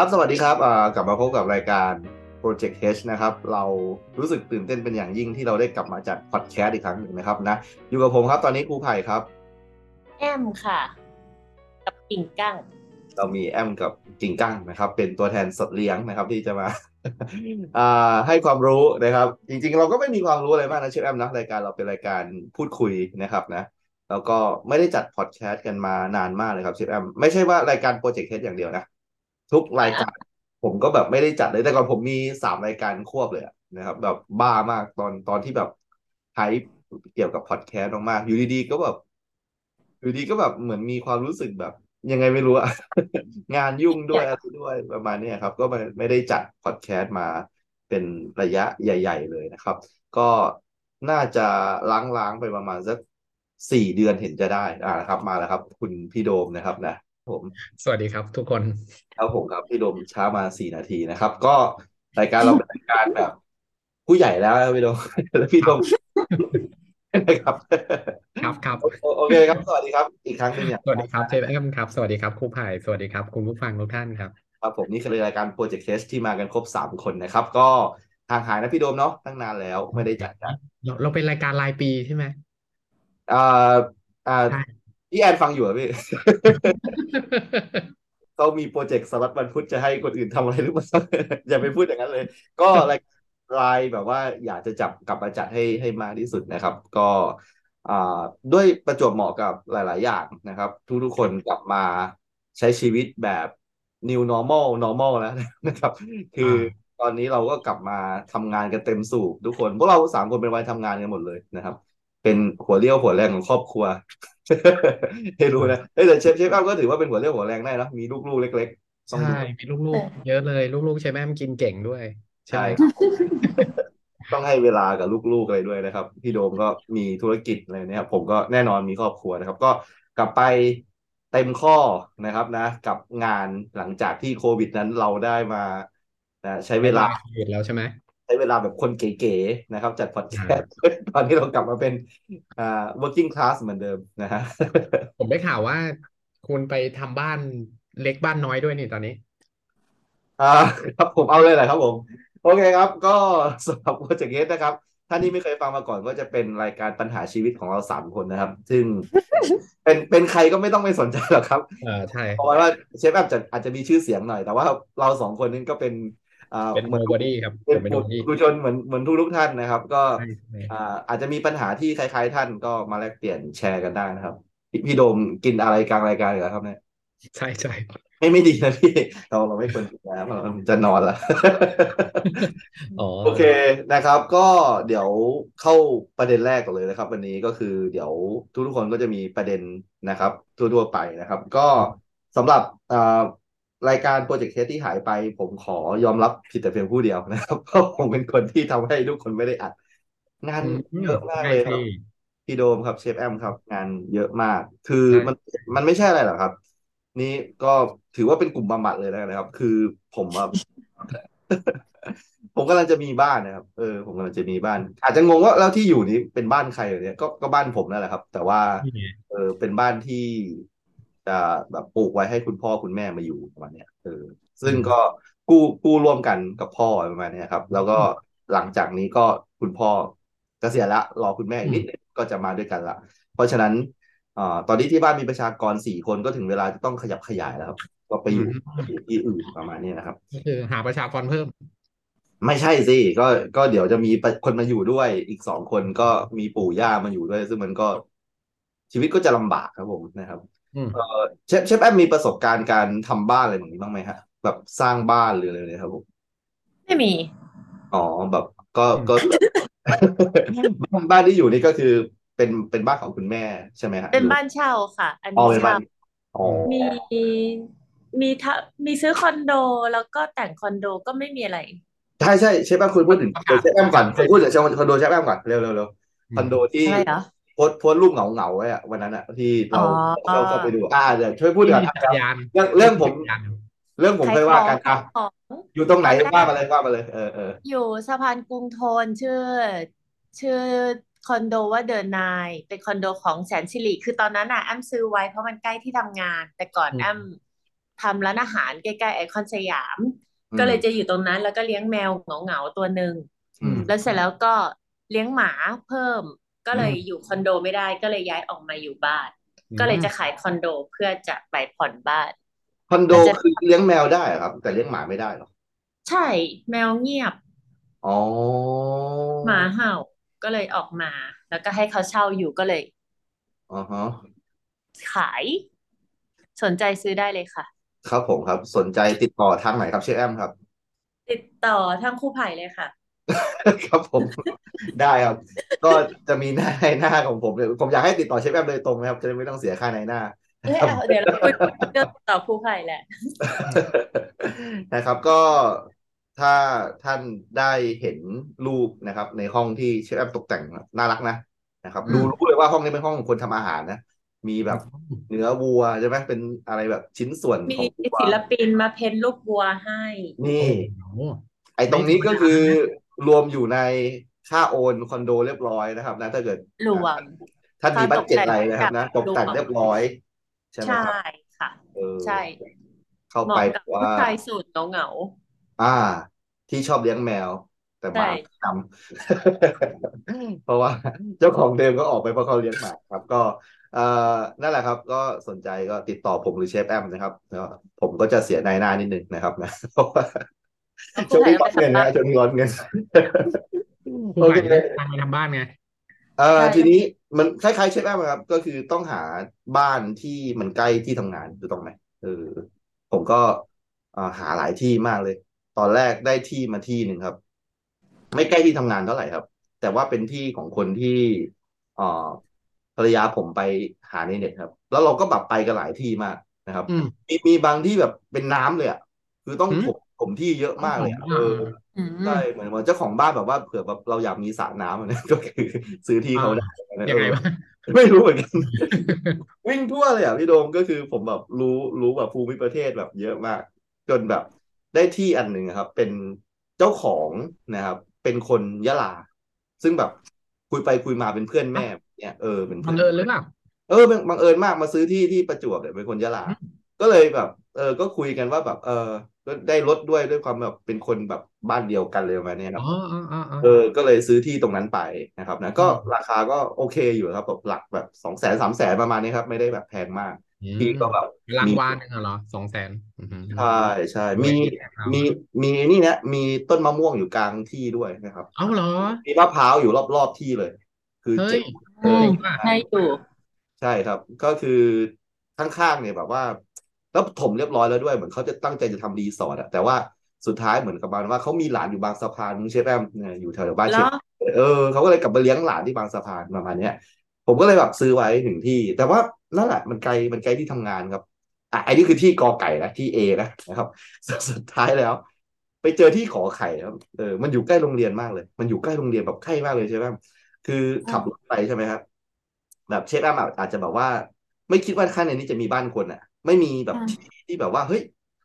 ครับ สวัสดีครับอ่ากลับมาพบกับรายการ Project H นะครับ เรารู้สึกตื่นเต้นเป็นอย่างยิ่งที่เราได้กลับมาจัดพอดแคสต์อีกครั้งหนึ่งนะครับนะ อยู่กับผมครับ ตอนนี้ครูไผ่ครับ แอมค่ะ กับกิ่งกั้ง เรามีแอมกับกิ่งกั้งนะครับ เป็นตัวแทนสดเลี้ยงนะครับ ที่จะมาอ่าให้ความรู้นะครับ จริง ๆ เราก็ไม่มีความรู้อะไรมากนะเชฟแอมนะรายการเราเป็นรายการพูดคุยนะครับนะแล้วก็ไม่ได้จัดพอดแคสต์กันมานานมากเลยครับเชฟแอมไม่ใช่ว่ารายการ Project H อย่างเดียวนะ ทุกรายการ ผมก็แบบไม่ได้จัดเลยแต่ก่อนผมมีสามรายการควบเลยนะครับ แบบบ้ามากตอนตอนที่แบบไฮเกี่ยวกับพอดแคสต์มากๆอยู่ดีๆก็แบบ อยู่ดีก็แบบเหมือนมีความรู้สึกแบบ ยังไงไม่รู้อะงานยุ่งด้วยอะไรด้วยประมาณนี้ครับ ก็ไม่ไม่ได้จัดพอดแคสต์มาเป็นระยะใหญ่ ๆ เลยนะครับ ก็น่าจะล้างๆไปประมาณสักสี่เดือนเห็นจะได้ อ่านะครับ มาแล้วครับ คุณพี่โดมนะครับนะ ผมสวัสดีครับทุกคนครับผมครับพี่โดมช้ามาสี่นาทีนะครับ ก็รายการเราเป็นรายการแบบ ผู้ใหญ่แล้วนะพี่โดมแล้วพี่โดมนะครับครับครับโอโอเคครับ สวัสดีครับ อีกครั้งหนึงเนี่ยสวัสดีครับเชฟแอมครับ สวัสดีครับครูไผ่สวัสดีครับ คุณผู้ฟังทุกท่านครับครับผมนี่คือรายการ Project Test ที่มากันครบสามคนนะครับ ก็ห่างหายนะพี่โดมเนาะตั้งนานแล้วไม่ได้จัดกันเราเราเป็นรายการรายปีใช่ไหมอ่าอ่าใช่ พี่แอนฟังอยู่เหรอพี่เขามีโปรเจกต์สลัดวันพุธจะให้คนอื่นทำอะไรหรือเปล่าอย่าไปพูดอย่างนั้นเลย ก็รายรายแบบว่าอยากจะจับกลับมาจัดให้ให้มากที่สุดนะครับ ก็อ่าด้วยประจวบเหมาะกับหลาย ๆ อย่างนะครับ ทุกๆคนกลับมาใช้ชีวิตแบบ new normal normal แล้วนะครับ คือตอนนี้เราก็กลับมาทำงานกันเต็มสูบทุกคนพวกเราสามคนเป็นวัยทำงานกันหมดเลยนะครับ เป็นหัวเรี่ยวหัวแรงของครอบครัว ให้รู้นะเอ้ยแต่เชฟเชฟอ้ำก็ถือว่าเป็นหัวเรี่ยวหัวแรงได้นะมีลูกๆเล็กๆต้องใช่ดูมีลูกๆ เยอะเลยลูกๆเชฟแอมกินเก่งด้วย ใช่ไหมต้องให้เวลากับลูกๆอะไรด้วยนะครับ พี่โดมก็มีธุรกิจอะไรเนี่ยครับผมก็แน่นอนมีครอบครัวนะครับ ก็กลับไปเต็มข้อนะครับนะ กับงานหลังจากที่โควิดนั้นเราได้มานะใช้เวลาหยุดแล้วใช่ไหมใช้เวลาแบบคนเก๋ๆนะครับจัดพอดแคสต์ตอนนี้เรากลับมาเป็นอ่า working class เหมือนเดิมนะฮะผมได้ข่าวว่า คุณไปทำบ้านเล็กบ้านน้อยด้วยนี่ตอนนี้อ่าครับผมเอาเลยแหละครับผม โอเคครับ ก็สำหรับ Project H นะครับท่านที่ไม่เคยฟังมาก่อนก็จะเป็นรายการปัญหาชีวิตของเราสามคนนะครับ ซึ่งเป็นเป็นใครก็ไม่ต้องไม่สนใจหรอกครับเออใช่เพราะว่าเชฟแอมจะอาจจะมีชื่อเสียงหน่อย แต่ว่าเราสองคนนี้ก็เป็นอ่า เป็นเหมือน nobody ครับเป็นผมเป็นผู้ nobody ผู้ชนเหมือนเหมือนทุกทุกๆท่านนะครับ ก็ใช่ใช่อ่าอาจจะมีปัญหาที่คล้ายๆท่านก็มาแลกเปลี่ยนแชร์กันได้นะครับพี่พี่โดมกินอะไรกลางรายการเหรอครับเนี่ยใช่ใช่ไม่ไม่ดีนะพี่เราเราไม่ควรกินน้ำเราจะนอนละอ๋อโอเคนะครับ ก็เดี๋ยวเข้าประเด็นแรกก่อนเลยนะครับ วันนี้ก็คือเดี๋ยวทุกทุกๆคนก็จะมีประเด็นนะครับ ทั่วๆไปนะครับ ก็สำหรับอ่า รายการ Project H ที่หายไป ผมขอยอมรับผิดแต่เพียงผู้เดียวนะครับเพราะผมเป็นคนที่ทำให้ทุกคนไม่ได้อัด งานอืมเยอะมากใช่เลยครับพี่พี่โดมครับเชฟแอมครับ งานเยอะมาก คือใช่มันมันไม่ใช่อะไรหรอกครับ นี่ก็ถือว่าเป็นกลุ่มบำบัดเลยแล้วกันนะครับ คือผมอะผมกำลังจะมีบ้านนะครับ เออ ผมกำลังจะมีบ้าน อาจจะงงว่าแล้วที่อยู่นี้เป็นบ้านใครเหรอเนี่ย ก็ก็บ้านผมนั่นแหละครับ แต่ว่านี่ไงเออเป็นบ้านที่ จะแบบปลูกไว้ให้คุณพ่อคุณแม่มาอยู่ประมาณเนี้ยเออซึ่งก็กู้กู้ร่วมกันกับพ่อประมาณเนี้ยครับ แล้วก็หลังจากนี้ก็คุณพ่อเกษียณละรอคุณแม่อีกนิดนึงก็จะมาด้วยกันละเพราะฉะนั้นอ่าตอนนี้ที่บ้านมีประชากรสี่คนก็ถึงเวลาจะต้องขยับขยายแล้วครับ ก็ไปอยู่ไปอยู่ที่อื่นประมาณนี้นะครับก็คือหาประชากรเพิ่ม ไม่ใช่สิก็ก็เดี๋ยวจะมีคนมาอยู่ด้วยอีกสองคนก็มีปู่ย่ามาอยู่ด้วย ซึ่งมันก็ชีวิตก็จะลำบากครับผมนะครับอืม เออเชฟเชฟแอมมีประสบการณ์การทำบ้านอะไรแบบนี้บ้างไหมฮะ แบบสร้างบ้านหรืออะไรเลยครับผมไม่มี อ๋อแบบก็ก็บ้านบ้านที่อยู่นี่ก็คือเป็นเป็นบ้านของคุณแม่ใช่ไหมฮะเป็นบ้านเช่าค่ะ อันอ๋อนี้เป็นบ้าเช่านอ๋อมีมีทะมีซื้อคอนโดแล้วก็แต่งคอนโดก็ไม่มีอะไร ใช่ใช่เชฟแอมคุณพูดถึงประเดี๋กายวศเชฟแอมก่อนคุณพูดถึงคอนโดเชฟแอมก่อนเร็วเร็วเร็วคอนโดที่อะไรเหรอโพสต์โพสต์รูปเหงาเหงาไว้อะวันนั้นอะที่เราอ๋อเราเข้าไปดูอ่าเดี๋ยวช่วยพูดที่ก่อนมีอะจักรยานเรื่องเรื่องผมจักรยานเรื่องผมขาค่อยขว่าองกันอะขายของอยู่ตรงไหนตอนแรกว่ามาเลยว่ามาเลยเออเอออยู่สะพานกรุงทนชื่อ ชื่อคอนโดว่าเดอะนายเป็นคอนโดของแสนสิริคือตอนนั้นอะแอมซื้อไว้เพราะมันใกล้ที่ทำงาน แต่ก่อนอืมแอมทำร้านอาหารใกล้ๆไอคอนสยามอืมก็เลยจะอยู่ตรงนั้น แล้วก็เลี้ยงแมวเหงาๆตัวหนึ่งอืมแล้วเสร็จแล้วก็เลี้ยงหมาเพิ่ม ก็เลยอยู่คอนโดไม่ได้ก็เลยย้ายออกมาอยู่บ้าน ก็เลยจะขายคอนโดเพื่อจะไปผ่อนบ้านคอนโดมันจะคือเลี้ยงแมวได้เหรอครับ แต่เลี้ยงหมาไม่ได้เหรอใช่แมวเงียบอ๋อหมาเห่าก็เลยออกมา แล้วก็ให้เขาเช่าอยู่ก็เลยอ๋อฮะขาย สนใจซื้อได้เลยค่ะ ครับผมครับ สนใจติดต่อทางไหนครับเชฟแอมครับ ติดต่อทางครูไผ่เลยค่ะ ครับผมได้ครับ ก็จะมีหน้าในหน้าของผมเลยผมอยากให้ติดต่อเชฟแอมโดยตรงนะครับ จะได้ไม่ต้องเสียค่าในหน้าเอ้ยเอาเดี๋ยวเราคุยเรื่องต่อครูไผ่แหละนะครับ ก็ถ้าท่านได้เห็นรูปนะครับ ในห้องที่เชฟแอมตกแต่งน่ารักนะนะครับอืมดูรู้เลยว่าห้องนี้เป็นห้องของคนทำอาหารนะมีแบบเนื้อวัวใช่ไหมเป็นอะไรแบบชิ้นส่วนมีของวัวศิลปินมา paint รูปวัวให้ นี่โอ้โหไอ้ตรงนี้ก็คือไม่ธ รรมดรวมอยู่ในค่าโอนคอนโดเรียบร้อยนะครับ นะ ถ้าเกิดรวมท่านมีค่าบัตเจ็ตตกแต่งอะไรนะครับ นะตกแต่งรวมเรียบร้อย ใช่ไหมใช่ครับค่ะเออใช่ เข้าเหมาะไปกับว่าผู้ชายสูตรเหงาอ่า ที่ชอบเลี้ยงแมว แต่หมาใช่ทำเพราะว่าเจ้าของเดิมก็ออกไปเพราะเขาเลี้ยงหมาครับ ก็เอ่อนั่นแหละครับ ก็สนใจก็ติดต่อผมหรือเชฟแอมนะครับแล้วผมก็จะเสียนายหน้านิดนึงนะครับนะเพราะว่าๆแล้วค ช่รูวงไผ่นี้เอาร้ไปอนเงินทำบ้านะนช่วงนี้ร้อนเงินครูโอไผ่เคได้ตังค์ไปทำบ้านไงเอ่อใช่ทีนี้มันคล้ายๆเชฟแอมครับ ก็คือต้องหาบ้านที่มันใกล้ที่ทำงานถูกต้องไหมเออผมก็อ่าหาหลายที่มากเลย ตอนแรกได้ที่มาที่หนึ่งครับ ไม่ใกล้ที่ทำงานเท่าไหร่ครับ แต่ว่าเป็นที่ของคนที่เอ่อภรรยาผมไปหาในเน็ตครับ แล้วเราก็แบบไปกันหลายที่มากนะครับอืมมีมีบางที่แบบเป็นน้ำเลยอะคือต้องหืมถม ถมที่เยอะมากเลยอะอ๋อเอออืมใช่เหมือนว่าเจ้าของบ้านแบบว่าเผื่อแบบเราอยากมีสระน้ำอะนะก็คือซื้อที่เขาได้ยังไงวะไม่รู้เหมือนกันวิ่งทั่วเลยอะพี่โดมก็คือผมแบบรู้รู้แบบภูมิประเทศแบบเยอะมาก จนแบบได้ที่อันหนึ่งอะครับ เป็นเจ้าของนะครับ เป็นคนยะลา ซึ่งแบบคุยไปคุยมาเป็นเพื่อนแม่เนี่ยเออเป็นบัเพื่งอนเอิญหรือเปล่าเออบังบังเอิญมากมาซื้อที่ที่ประจวบเนี่ยเป็นคนยะลาอืมก็เลยแบบ เออก็คุยกันว่าแบบ เออ ก็ได้ลดด้วยด้วยความแบบเป็นคนแบบบ้านเดียวกันเลยประมาณเนี้ยครับอ๋ออ๋ออ๋ออ๋อเออ ก็เลยซื้อที่ตรงนั้นไปนะครับนะก็อืมราคาก็โอเคอยู่ครับแบบหลักแบบสองแสนสามแสนประมาณนี้ครับ ไม่ได้แบบแพงมากอืที่มก็แบบรางมีวาหนึ่งอะเหรอสองแสนอือหือใช่ใช่มีด้วยที่แนะนำมีมีนี่เนี่ยมีต้นมะม่วงอยู่กลางที่ด้วยนะครับ เอาเหรอ มีมะพร้าวอยู่รอบๆที่เลย คือเฮ้เจ๋ยงอืเออมจริงป่ะใช่อยู่ใช่ครับ ก็คือข้างๆเนี่ยแบบว่า แล้วถมเรียบร้อยแล้วด้วยเหมือนเขาจะตั้งใจจะทำรีสอร์ทอะแต่ว่าสุดท้ายเหมือนกับประมาณว่าเขามีหลานอยู่บางสะพานเชฟแอมเนี่ยอยู่แถวบ้านแล้เชวฟเออเขาก็เลยกลับมาเลี้ยงหลานที่บางสะพานประมาณเนี้ย ผมก็เลยแบบซื้อไว้ถึงที่ แต่ว่านั่นแหละมันไกลมันไกลที่ทำงานครับอะอันนี้คือที่กอไก่นะที่เอนะนะครับสุดสุดท้ายแล้ว ไปเจอที่ขอไข่ครับเออมันอยู่ใกล้โรงเรียนมากเลย มันอยู่ใกล้โรงเรียนแบบใกล้มากเลยใช่ไหมคือขับรถไปใช่ไหมครับแบบเชฟแอมอาจจะแบบว่า ไม่คิดว่าข้างในนี้จะมีบ้านคนอะ ไม่มีแบบอ่าที่ที่แบบว่าเฮ้ย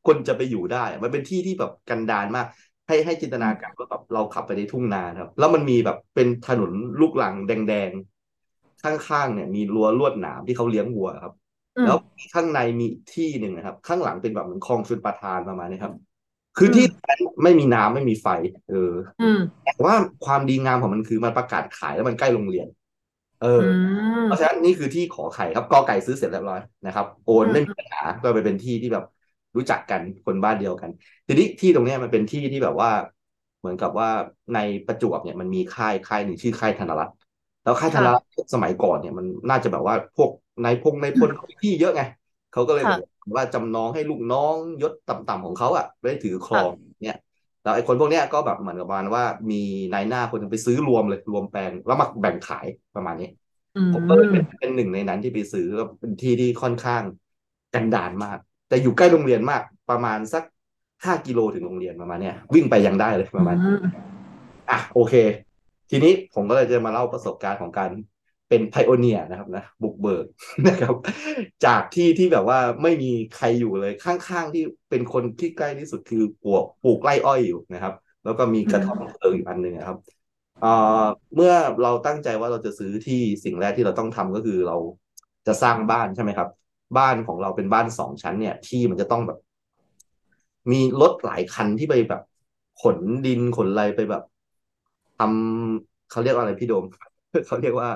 คนจะไปอยู่ได้อะมันเป็นที่ที่แบบกันดารมาก ให้ให้จินตนาการว่าแบบเราขับไปในทุ่งนาครับ แล้วมันมีแบบเป็นถนนลูกรังแดงๆข้างๆเนี่ย มีรั้วลวดหนามที่เขาเลี้ยงวัวครับ อืมแล้วข้างในมีอีกที่หนึ่งนะครับ ข้างหลังเป็นแบบเหมือนคลองชลประทานประมาณนี้ครับ คือที่นั้นไม่มีน้ำไม่มีไฟ เออ อืมแต่ว่าความดีงามของมันคือมันประกาศขายแล้วมันใกล้โรงเรียน เอออืมเพราะฉะนั้นนี่คือที่ขอไข่ครับกอไก่ซื้อเสร็จเรียบร้อยนะครับ โอนอืมไม่มีปัญหาก็ไปเป็นที่ที่แบบรู้จักกันคนบ้านเดียวกัน ทีนี้ที่ตรงเนี้ยมันเป็นที่ที่แบบว่า เหมือนกับว่าในประจวบเนี่ยมันมีค่ายค่ายหนึ่งชื่อค่ายธนรัตน์แล้วค่ายธนรัตน์สมัยก่อนเนี่ยมันน่าจะแบบว่าพวกนายพงนายพลเขามีที่เยอะไงเขาก็เลยค่ะแบบว่าจำนองให้ลูกน้องยศต่ำๆของเขาอะไว้ถือครองเนี่ย แล้วไอ้คนพวกเนี้ยก็แบบเหมือนกับประมาณว่ามีนายหน้าคนหนึงไปซื้อรวมเลยรวมแปลงแล้วมาแบ่งขายประมาณนี้อืมผมก็เลยเป็นเป็นหนึ่งในนั้นที่ไปซื้อก็เป็นที่ที่ค่อนข้างกันดารมาก แต่อยู่ใกล้โรงเรียนมาก ประมาณสักห้ากิโลถึงโรงเรียนประมาณเนี้ยวิ่งไปยังได้เลยประมาณอืมอะโอเค ทีนี้ผมก็เลยจะมาเล่าประสบการณ์ของการ เป็นไพโอเนียนะครับนะบุกเบิกนะครับ จากที่ที่แบบว่าไม่มีใครอยู่เลยข้างๆที่เป็นคนที่ใกล้ที่สุดคือปลูกปลูกไร่อ้อยอยู่นะครับ แล้วก็มีกระท่อมเพลิงอยู่อันหนึ่งนะครับเอ่อเมื่อเราตั้งใจว่าเราจะซื้อที่สิ่งแรกที่เราต้องทำก็คือเราจะสร้างบ้านใช่ไหมครับ บ้านของเราเป็นบ้านสองชั้น เนี่ย ที่มันจะต้องแบบ มีรถหลายคันที่ไปแบบ ขนดินขนอะไรไปแบบทำเขาเรียกว่าอะไรพี่โดมเขาเรียกว่า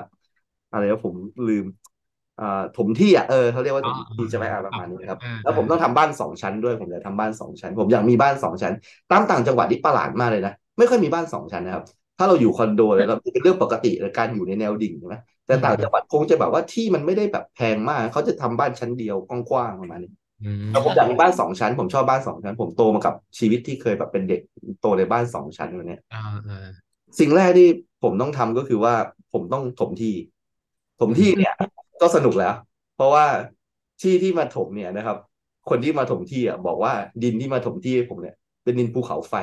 อะไรนะผมลืมอ่าถมที่อะเออเขาเรียกว่าถมที่ใช่ไหมอะประมาณนี้นะครับอ่าแล้วผมต้องทำบ้านสองชั้นด้วยผมอยากทำบ้านสองชั้น ผมอยากมีบ้านสองชั้น ตามต่างจังหวัดที่ประหลาดมากเลยนะไม่ค่อยมีบ้านสองชั้นนะครับถ้าเราอยู่คอนโดเลยเราเป็นเรื่องปกติในการอยู่ในแนวดิ่งใช่ไหมแต่ต่างจังหวัดคงจะแบบว่าที่มันไม่ได้แบบแพงมากเขาจะทำบ้านชั้นเดียวกว้างๆประมาณนี้อืมแต่ผมอยากมีบ้านสองชั้น ผมชอบบ้านสองชั้น ผมโตมากับชีวิตที่เคยแบบเป็นเด็กโตในบ้านสองชั้นแบบเนี้ยอ่าอ่าสิ่งแรกที่ผมต้องทำก็คือว่าผมต้องถมที่ ถมที่เนี่ย ก็สนุกแล้ว เพราะว่าที่ที่มาถมเนี่ยนะครับ คนที่มาถมที่อะบอกว่าดินที่มาถมที่ให้ผมเนี่ย เป็นดินภูเขาไฟ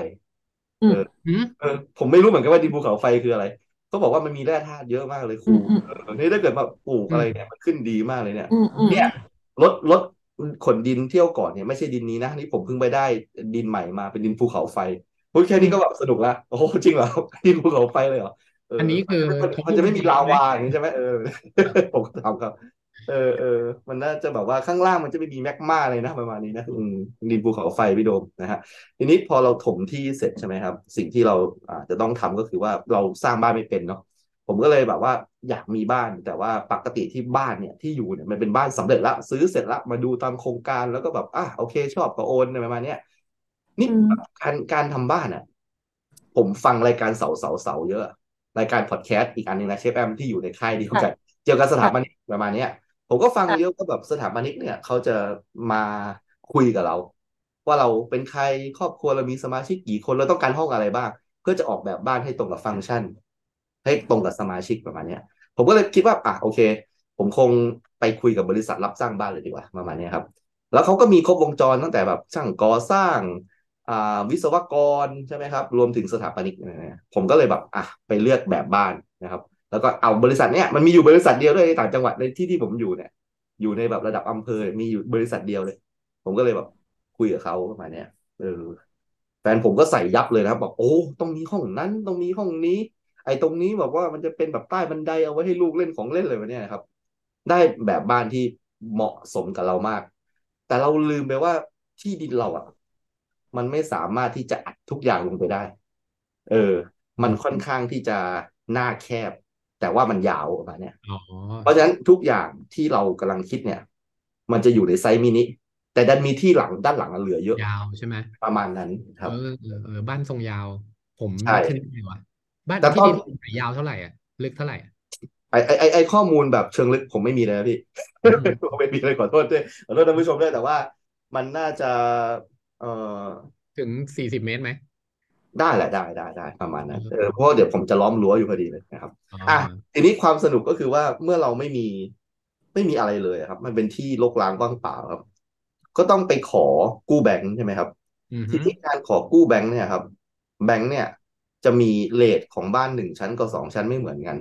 อืมเอออืมเออ ผมไม่รู้เหมือนกันว่าดินภูเขาไฟคืออะไรเขาบอกว่ามันมีแร่ธาตุเยอะมากเลยครูอืมอืมเออนี่ถ้าเกิดมาปลูกอะไรเนี่ยมันขึ้นดีมากเลยเนี่ยอืมอืมเนี่ยรถรถขนดินเที่ยวก่อนเนี่ยไม่ใช่ดินนี้นะนี่ผมเพิ่งไปได้ดินใหม่มาเป็นดินภูเขาไฟโอ้ยแค่นี้ก็แบบสนุกละโอ้โหจริงเหรอดินภูเขาไฟเลยเหรอเอันนี้คือมันเขามันจะไม่มีพูดลาจริงไหมวาอย่างนี้ใช่ไหมเออผมก็ถามครับ เออเออมันน่าจะแบบว่าข้างล่างมันจะไม่มีแมกมาเลยนะประมาณนี้นะอืมดินภูเขาไฟพี่โดมนะฮะทีนี้พอเราถมที่เสร็จใช่ไหมครับ สิ่งที่เราอ่าจะต้องทำก็คือว่าเราสร้างบ้านไม่เป็นเนาะผมก็เลยแบบว่าอยากมีบ้านแต่ว่าปกติที่บ้านเนี่ยที่อยู่เนี่ยมันเป็นบ้านสำเร็จละซื้อเสร็จละมาดูตามโครงการแล้วก็แบบอะโอเคชอบก็โอนอะไรประมาณเนี้ยนี่อืมการการทำบ้านอะ ผมฟังรายการเสาเสาเสาเยอะ รายการพอดแคสต์อีกอันหนึ่งนะเชฟแอมที่อยู่ในค่ายเดียวกันเกี่ยวกับสถาปนิกประมาณเนี้ย ผมก็ฟังค่ะเยอะก็แบบสถาปนิกเนี่ยเขาจะมาคุยกับเรา ว่าเราเป็นใครครอบครัวเรามีสมาชิกกี่คนเราต้องการห้องอะไรบ้าง เพื่อจะออกแบบบ้านให้ตรงกับฟังก์ชัน ให้ตรงกับสมาชิกประมาณเนี้ย ผมก็เลยคิดว่าอะโอเค ผมคงไปคุยกับบริษัทรับสร้างบ้านเลยดีกว่าประมาณเนี้ยครับ แล้วเขาก็มีครบวงจรตั้งแต่แบบช่างก่อสร้างอ่า วิศวกรใช่ไหมครับ รวมถึงสถาปนิกผมก็เลยแบบอะไปเลือกแบบบ้านนะครับ แล้วก็เอาบริษัทเนี้ยมันมีอยู่บริษัทเดียวด้วยในต่างจังหวัดในที่ที่ผมอยู่เนี่ย อยู่ในแบบระดับอำเภอมีอยู่บริษัทเดียวเลย ผมก็เลยแบบคุยกับเขาประมาณเนี้ยเออแฟนผมก็ใส่ยับเลยนะครับบอกโอ้ต้องมีห้องนั้นต้องมีห้องนี้ ไอ้ตรงนี้แบบว่ามันจะเป็นแบบใต้บันไดเอาไว้ให้ลูกเล่นของเล่นเลยวันนี้นะครับ ได้แบบบ้านที่เหมาะสมกับเรามาก แต่เราลืมไปว่าที่ดินเราอะ มันไม่สามารถที่จะอัดทุกอย่างลงไปได้ เออ มันค่อนข้างที่จะหน้าแคบ แต่ว่ามันยาวประมาณเนี้ยอ๋อเพราะฉะนั้นทุกอย่างที่เรากำลังคิดเนี่ย มันจะอยู่ใน size mini แต่ดันมีที่หลังด้านหลังอะเหลือเยอะยาวใช่ไหมประมาณนั้นครับเออเออเออบ้านทรงยาว ผมใช่นึกขึ้นได้ว่ะบ้านแต่ที่ตอนดินไหนยาวเท่าไหร่อะลึกเท่าไหร่อะไอไอไอไอข้อมูลแบบเชิงลึกผมไม่มีเลยนะพี่อืมผมไม่มีเลยขอโทษด้วยขอโทษท่านผู้ชมด้วยแต่ว่า มันน่าจะ เอ่อถึงสี่สิบเมตรไหมได้แหละได้ได้ได้ประมาณนั้นเออเออเพราะว่าเดี๋ยวผมจะล้อมรั้วอยู่พอดีเลยนะครับอ๋ออะทีนี้ความสนุกก็คือว่าเมื่อเราไม่มีไม่มีอะไรเลยครับ มันเป็นที่รกร้างว่างเปล่าครับ ก็ต้องไปขอกู้แบงค์ใช่ไหมครับอือทีฮึนี้การขอกู้แบงค์เนี่ยครับ แบงค์เนี่ย จะมีเรทของบ้านหนึ่งชั้นกับสองชั้นไม่เหมือนกัน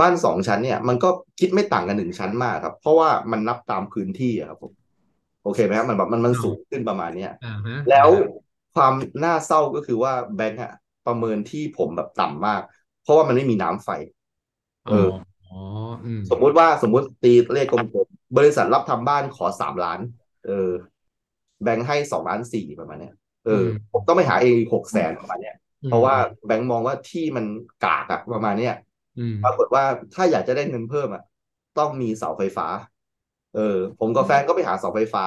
บ้านสองชั้นเนี่ย มันก็คิดไม่ต่างกันหนึ่งชั้นมากครับ เพราะว่ามันนับตามพื้นที่อะครับผม โอเคไหมครับมันแบบมันมันสูงขึ้นประมาณเนี้ยอ่าฮะแล้วความน่าเศร้าก็คือว่าแบงก์อะประเมินที่ผมแบบต่ำมาก เพราะว่ามันไม่มีน้ำไฟ เออ๋อออ๋ออืมสมมุติว่าสมมุติตีเลขกลมๆบริษัทรับทำบ้านขอสามล้าน เออ แบงค์ให้สองล้านสี่ประมาณเนี้ยเอออืมผมต้องไปหาเองอีกหกแสนประมาณเนี้ยอืมเพราะว่าแบงค์มองว่าที่มันกากอะประมาณเนี้ยอืมปรากฏว่าถ้าอยากจะได้เงินเพิ่มอะต้องมีเสาไฟฟ้า เออ ผมกับแฟนก็ไปหาเสาไฟฟ้า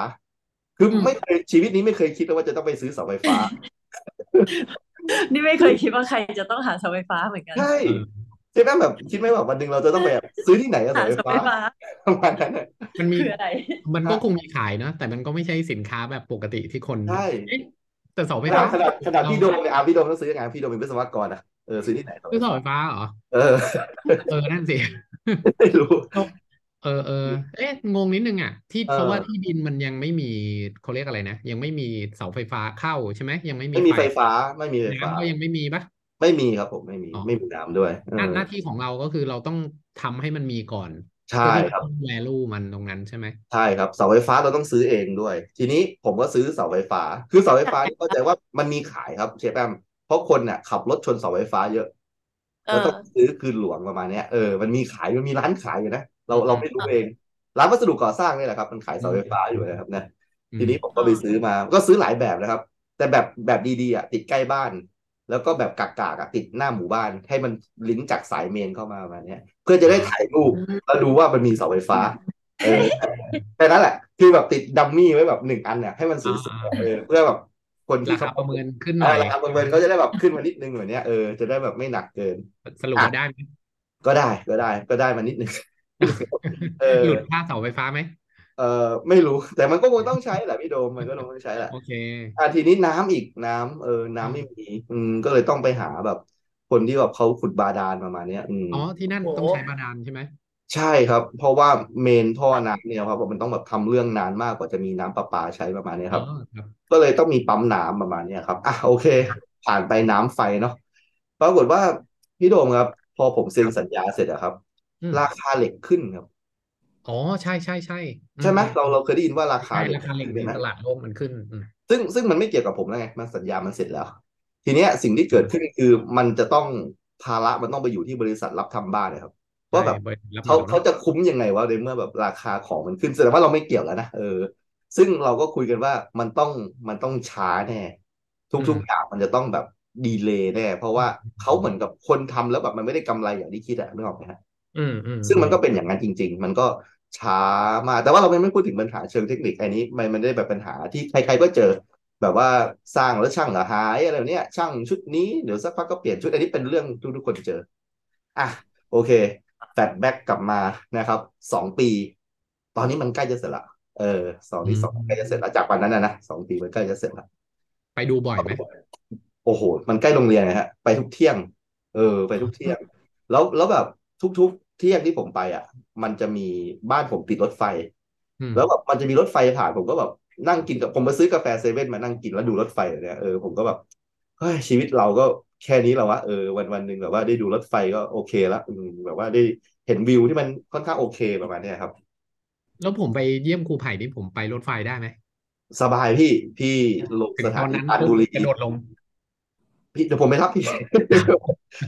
คือไม่เคยชีวิตนี้ไม่เคยคิดเลยว่าจะต้องไปซื้อเสาไฟฟ้า นี่ไม่เคยคิดว่าใครจะต้องหาเสาไฟฟ้าเหมือนกันใช่เออใช่ไหมแบบคิดไหมแบบวันหนึ่งเราจะต้องไปแบบซื้อที่ไหนอะหาเสาไฟเสาไฟฟ้าฟ้าประมาณนั้นอะมันมีคืออะไร มันก็คงมีขายเนอะแต่มันก็ไม่ใช่สินค้าแบบปกติที่คนใช่เอ๊ะแต่เสาไฟขนาฟ้าดขนาดขนาดเราพี่โดมเนี่ยอะพี่โดมต้องซื้อยังไงพี่โดมเป็นวิศวกรอะเออซื้อที่ไหนเสาไฟคือเสาฟ้าไฟฟ้าเหรอเออ เออนั่นสิไม่รู้ เออเออเอ๊ะงงนิดนึงอะ ที่เออเพราะว่าที่ดินมันยังไม่มีเขาเรียกอะไรนะ ยังไม่มีเสาไฟฟ้าเข้าใช่ไหมยังไม่มีไม่มีไฟไฟฟ้าไม่มีไฟฟ้าน้ำก็ยังไม่มีปะไม่มีครับผมไม่มีอ๋อไม่มีน้ำด้วยเอหน้าอหน้าที่ของเราก็คือเราต้องทำให้มันมีก่อนใช่เพื่อที่ครับจะ value มันตรงนั้นใช่ไหมใช่ครับเสาไฟฟ้าเราต้องซื้อเองด้วย ทีนี้ผมก็ซื้อเสาไฟฟ้า คือเสาไฟฟ้าที่เข้าใจว่ามันมีขายครับเชฟแอมเพราะคนเนี่ยขับรถชนเสาไฟฟ้าเยอะเอเราอต้องซื้อคืนหลวงประมาณเนี้ยเออมันมีขายมันมีร้านขายอยู่นะ เราอืมเราไม่รู้เอง ร้านวัสดุก่อสร้างนี่แหละครับ มันขายเสาไฟฟ้าอยู่นะครับนะอืทีมนี้ผมก็ไปซื้อมาก็ซื้อหลายแบบนะครับ แต่แบบแบบดีๆอะติดใกล้บ้าน แล้วก็แบบกากๆอะติดหน้าหมู่บ้าน ให้มันลิงก์จากสายเมนเข้ามาประมาณเนี้ยเพื่อจะได้ถ่ายรูปแล้วดูว่ามันมีเสาไฟฟ้าเออแค่นั้นแหละ คือแบบติดดัมมี่ไว้แบบหนึ่งอันเนี่ยให้มันสวยๆเออเพื่อแบบคนที่ราคาเขาประเมินขึ้นหเอน่ออยราคาประเมินเขาจะได้แบบขึ้นมานิดนึงแบบเนี้ยเออจะได้แบบไม่หนักเกิน สรุปว่าได้ไหมก็ได้ก็ได้ก็ได้มานิดนึงเออ หลุดค่าเสาไฟฟ้าไหมเออไม่รู้ แต่มันก็คงต้องใช้แหละพี่โดมมันก็คงต้องใช้แหละโอเคอะทีนี้น้ำอีกน้ำเออ น้ำไม่มี อืมก็เลยต้องไปหาแบบ คนที่แบบเขาขุดบาดาลประมาณเนี้ยอืมอ๋อที่นั่นโอ้ต้องใช้บาดาลใช่ไหมใช่ครับ เพราะว่าเมนท่อน้ำเนี่ยครับมันต้องแบบทำเรื่องนานมากกว่าจะมีน้ำประปาใช้ประมาณเนี้ยอ๋คอรับครับ ก็เลยต้องมีปั๊มน้ำประมาณเนี้ยครับอะโอเค ผ่านไปน้ำไฟเนาะปรากฏว่าพี่โดมครับ พอผมเซ็นสัญญาเสร็จอะครับอืม ราคาเหล็กขึ้นครับอ๋อใช่ใช่ใช่อืใช่ไหมอืเราเราเคยได้ยินว่าราคาใช่เหล็กราคาเหล็กขึ้นในใช่ไหมตลาดโลกมันขึ้นอืมซึ่งซึ่งมันไม่เกี่ยวกับผมแล้วไงมันสัญญามันเสร็จแล้ว ทีเนี้ยสิ่งที่เกิดขึ้นคือมันจะต้องภาระมันต้องไปอยู่ที่บริษัทรับทำบ้านนะครับว่าแบบใช่บริษัทรับเหเขามาเขาเนาะจะคุ้มยังไงวะในเมื่อแบบราคาของมันขึ้นแสดงว่าเราไม่เกี่ยวแล้วนะเออ ซึ่งเราก็คุยกันว่ามันต้องมันต้องช้าแน่ทุกๆอย่างมันจะต้องแบบดีเลย์แน่เพราะว่าเขาเหมือนกับคนทำแล้วแบบมันไม่ได้กำไรอย่างที่คิดอะนึกออกไหมฮะอืมอืม ซึ่งมันก็เป็นอย่างนั้นจริง ๆ มันก็ช้ามากแต่ว่าเราไม่ไม่พูดถึงปัญหาเชิงเทคนิคอันนี้ มันมันได้แบบปัญหาที่ใครๆก็เจอ แบบว่าสร้างแล้วช่างเหรอหายอะไรแบบเนี้ยช่างชุดนี้เดี๋ยวสักพักก็เปลี่ยนชุดอันนี้เป็นเรื่องทุกทุกคนเจอ อะโอเคแฟลชแบ็กกลับมานะครับสองปี ตอนนี้มันใกล้จะเสร็จละเออสองที่สองใกล้จะเสร็จแล้วจากวันนั้นนะนะสองปีมันใกล้จะเสร็จละไปดูบ่อยไหมโอ้โห มันใกล้โรงเรียนนะฮะ ไปทุกเที่ยง เออ ไปทุกเที่ยง แล้วแล้วแบบทุกๆ เที่ยงที่ผมไปอะ มันจะมีบ้านผมติดรถไฟอืมแล้วแบบมันจะมีรถไฟผ่านผมก็แบบนั่งกินกับผมมาซื้อกาแฟเซเว่นมานั่งกินแล้วดูรถไฟเนี่ยเออผมก็แบบเฮ้ยชีวิตเราก็แค่นี้แหละวะเออวันวันหนึ่งแบบว่าได้ดูรถไฟก็โอเคละอืมแบบว่าได้เห็นวิวที่มันค่อนข้างโอเคประมาณเนี้ยครับ แล้วผมไปเยี่ยมครูไผ่นี่ผมไปรถไฟได้ไหมสบายพี่พี่ลงถึงสตถาอนนีนั้นปรานปุ๊บบุรีกระโดดลงพี่เดี๋ยวผมไปรับพี่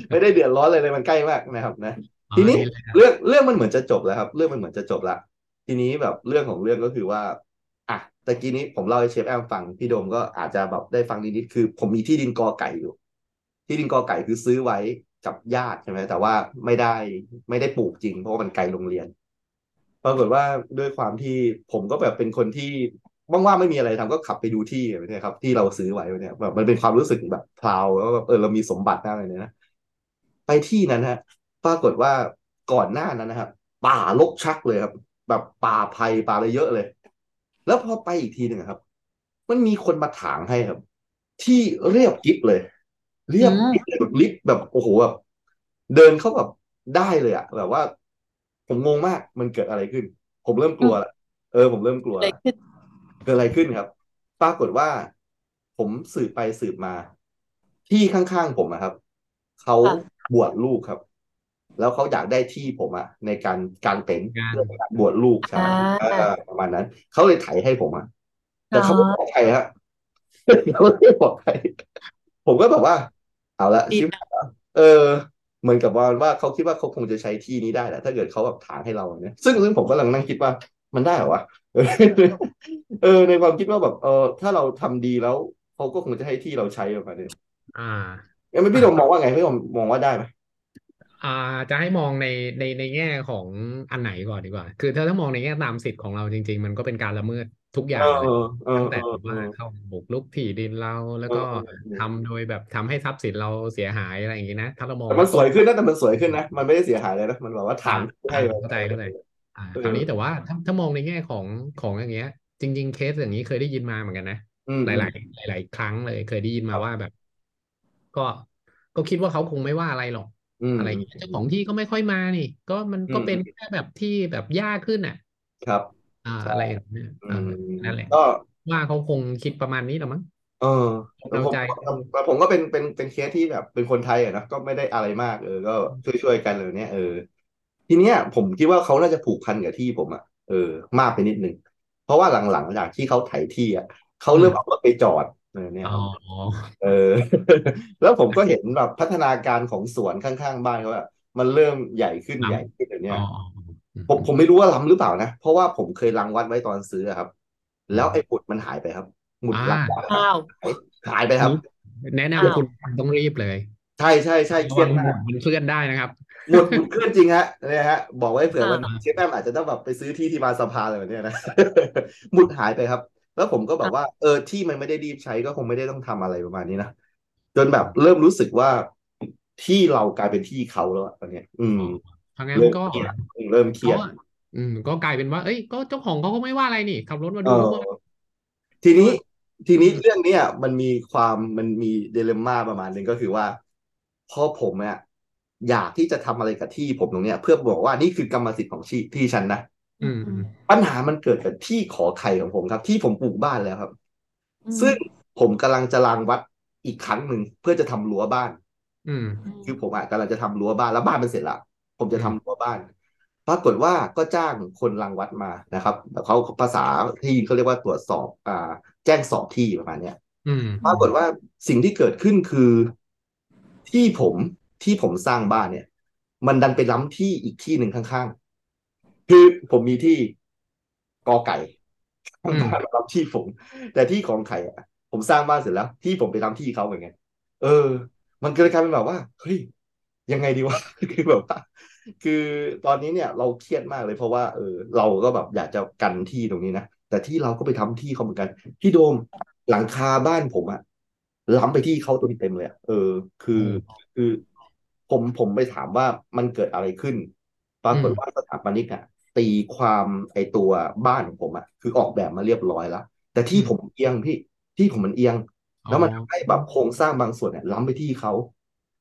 ไม่ได้เดือดร้อนเลยเลยมันใกล้มากนะครับนะอ๋อ ทีนี้ดีเลยครับเรื่องเรื่องมันเหมือนจะจบแล้วครับ เรื่องมันเหมือนจะจบละทีนี้แบบเรื่องของเรื่องก็คือว่าอะตะกี้นี้ผมเล่าให้เชฟแอมฟังพี่โดมก็อาจจะแบบได้ฟังนิดๆคือ ผมมีที่ดินกอไก่อยู่ ที่ดินกอไก่คือซื้อไว้กับญาติใช่ไหมแต่ว่าไม่ได้ไม่ได้ปลูกจริง เพราะว่ามันไกลโรงเรียน ปรากฏว่าด้วยความที่ผมก็แบบเป็นคนที่ว่างๆไม่มีอะไรทำก็ขับไปดูที่แบบเนี้ยครับ ที่เราซื้อไว้เนี่ยแบบมันเป็นความรู้สึกแบบพราวแล้วแบบเออเรามีสมบัติมากเลยเนี่ยนะไปที่นั้นฮะ ปรากฏว่าก่อนหน้านั้นนะครับ ป่ารกชักเลยครับ แบบป่าไผ่ป่าอะไรเยอะเลย แล้วพอไปอีกทีหนึ่งอะครับ มันมีคนมาถางให้ครับ ที่เรียบกริบเลย เรียบกริบเลยแบบลิฟต์แบบโอ้โหแบบเดินเข้าแบบได้เลยอะแบบว่า ผมงงมากมันเกิดอะไรขึ้น ผมเริ่มกลัวละเออ ผมเริ่มกลัวเลยละขึ้นเกิดอะไรขึ้นครับ ปรากฏว่า ผมสืบไปสืบมา ที่ข้างๆผมอะครับเขาค่ะบวชลูกครับ แล้วเขาอยากได้ที่ผมอะในการกางเต็นท์งานเพื่อการบวชลูกใช่อ่าเออประมาณนั้นเขาเลยไถให้ผมอะแต่เขาไม่บอกใครฮะเขาไม่ปลอดภัยผมก็แบบว่า เอาละดีชิบนะหายละเออ เหมือนกับว่าว่าเขาคิดว่าเขาคงจะใช้ที่นี้ได้แหละถ้าเกิดเขาแบบถางให้เราเนี่ยซึ่งซึ่งผมกำลังนั่งคิดว่ามันได้เหรอวะเออเออในความคิดว่าแบบ เออ ถ้าเราทำดีแล้วเขาก็คงจะให้ที่เราใช้ประมาณนี้อ่างั้นพี่โดมมองว่าไงพี่โดมมองว่าได้ไหม อ่าจะให้มองในในในแง่ของอันไหนก่อนดีกว่า คือถ้าถ้ามองในแง่ตามสิทธิ์ของเราจริง ๆ มันก็เป็นการละเมิดทุกอเอย่างเลยอเออตั้งเอแต่อแบบเอว่าอเข้าบุกรุกที่ดินเราแล้วเอก็อเออทำโดยแบบทำให้ทรัพย์สินเราเสียหายอะไรอย่างนี้นะถ้าเรามองแต่มันสวยขึ้นนะแต่มันสวยขึ้นนะมันไม่ได้เสียหายเลยนะมันแบบว่าอ่าถางให้อ่าเราเข้าใจเข้าใจอ่าเออคราวนี้แต่ว่าถ้าถ้ามองในแง่ของของอย่างเงี้ย จริง ๆ เคสอย่างนี้เคยได้ยินมาเหมือนกันนะอืมหอืมลายๆหลาย ๆ ครั้งเลย เคยได้ยินคมารับว่าแบบ ก็ก็คิดว่าเขาคงไม่ว่าอะไรหรอก อืมอะไรออืย่างมเงี้ยเจ้าของที่ก็ไม่ค่อยมานี่ ก็มันอืก็มเป็นอืมแค่แบบที่แบบยากขึ้นอะ ครับ อ่าใช่อะไรแบบเนี้ยอืเออมนั่นแหละก็ว่าเขาคงคิดประมาณนี้หรอมั้งเออแต่เราผมใจแต่ผมก็เป็นเป็นเป็นเคสที่แบบเป็นคนไทยอะนะก็ไม่ได้อะไรมากเออ ก็ช่วยช่วยกันเลยเนี่ยเออ ทีเนี้ยผมคิดว่าเขาน่าจะผูกพันกับที่ผมอะเออ มากไปนิดนึง เพราะว่าหลังๆจากที่เขาไถที่อะเขาอืเริ่มมเอารถไปจอด เออเนี่ยอ๋คอรับเออ แล้วผมก็เห็นแบบพัฒนาการของสวนข้างๆบ้านเขาอะมันเริ่มใหญ่ขึ้นล้ใหญ่ขึ้นอย่างำเนี้อ๋ยออ๋ออืมผมผมไม่รู้ว่าล้ำหรือเปล่านะเพราะว่าผมเคยรังวัดไว้ตอนซื้ออะครับอืแล้วมไอ้หมุดมันหายไปครับ หมุดอ่ารังวัดอะอ้าวหายหายไปครับ แนะอ้าวนำคุณต้องรีบเลยใช่ใช่ใช่เคระรีวัยงดหมุมาก ดมันเคลื่อนได้นะครับ หมุดหมุดเคลื่อนจริงฮะเนี่ยฮะ บอกไว้เผื่ออ่าวันหลังเชฟแอมอาจจะต้องแบบไปซื้อที่ที่บางสะพานอะไรแบบเนี้ยนะ หมุดหายไปครับ แล้วผมก็แบบว่า เออที่มันไม่ได้รีบใช้ก็คงไม่ได้ต้องทำอะไรประมาณนี้นะจนแบบเริ่มรู้สึกว่าที่เรากลายเป็นที่เขาแล้วอะตอนเนี้ย อืมเพราะงั้นเริ่มก็เครียดอืมเริ่มเครียดก็อืม ก็กลายเป็นว่า เอ้ยก็เจ้าของเขาก็ไม่ว่าอะไรนี่ขับรถมาเอดูอก็มาทีนี้ก็ทีอืนี้มเรื่องเนี้ยมันมีความมันมีเดเลม่าประมาณหนึ่งก็คือว่าพอผมเนี่ยอยากที่จะทำอะไรกับที่ผมตรงเนี้ย เพื่อบอกว่านี่คือกรรมสิทธิ์ของที่ที่ฉันนะอืมอือืมม ปัญหามันเกิดกับที่ขอไข่ของผมครับ ที่ผมปลูกบ้านแล้วครับอืมซึ่งผมกำลังจะรางวัดอีกครั้งหนึ่งเพื่อจะทำรั้วบ้าน อืมอืมคือผมอะกำลังจะทำรั้วบ้านแล้วบ้านมันเสร็จละผมจะอืทำมรั้วบ้าน ปรากฏว่าก็จ้างคนรังวัดมานะครับแต่เขาภาษาที่เขาเรียกว่าตรวจสอบ อ่า แจ้งสอบที่ประมาณเนี้ยอืมปรากฏว่าสิ่งที่เกิดขึ้นคือที่ผมที่ผมสร้างบ้านเนี่ย มันดันไปล้ำที่อีกที่หนึ่งข้างๆ คือผมมีที่กอไก่ข้างอืมบ้านมาล้ำที่ผม แต่ที่ของไข่อะผมสร้างบ้านเสร็จแล้ว ที่ผมไปล้ำที่เขาเหมือนกันเออ มันเกิดกลายเป็นแบบว่าเฮ้ยยังไงดีวะคือแบบว่าคือตอนนี้เนี่ยเราเครียดมากเลยเพราะว่าเออเราก็แบบอยากจะกันที่ตรงนี้นะแต่ที่เราก็ไปทำที่เขาเหมือนกันพี่โดมหลังคาบ้านผมอะล้ำไปที่เขาตัวเต็มเลยอะเออ คือโอ้คือ ผมผมไปถามว่ามันเกิดอะไรขึ้นปราอืกฏมว่าสถาปนิกอะ ตีความไอตัวบ้านของผมอะคือออกแบบมาเรียบร้อยแล้ว แต่อืที่มผมเอียงพี่ที่ผมมันเอียงอ๋อแล้วมันทำให้แบบโครงสร้างบางส่วนเนี่ยล้ำไปที่เขา